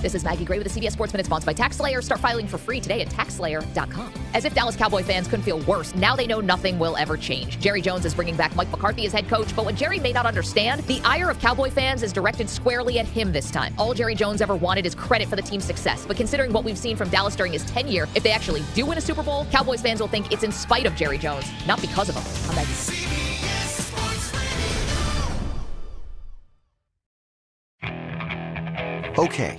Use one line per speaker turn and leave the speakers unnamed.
This is Maggie Gray with the CBS Sports Minute sponsored by TaxSlayer. Start filing for free today at TaxSlayer.com. As if Dallas Cowboy fans couldn't feel worse, now they know nothing will ever change. Jerry Jones is bringing back Mike McCarthy as head coach, but what Jerry may not understand, the ire of Cowboy fans is directed squarely at him this time. All Jerry Jones ever wanted is credit for the team's success, but considering what we've seen from Dallas during his tenure, if they actually do win a Super Bowl, Cowboys fans will think it's in spite of Jerry Jones, not because of him. I'm Maggie.
Okay,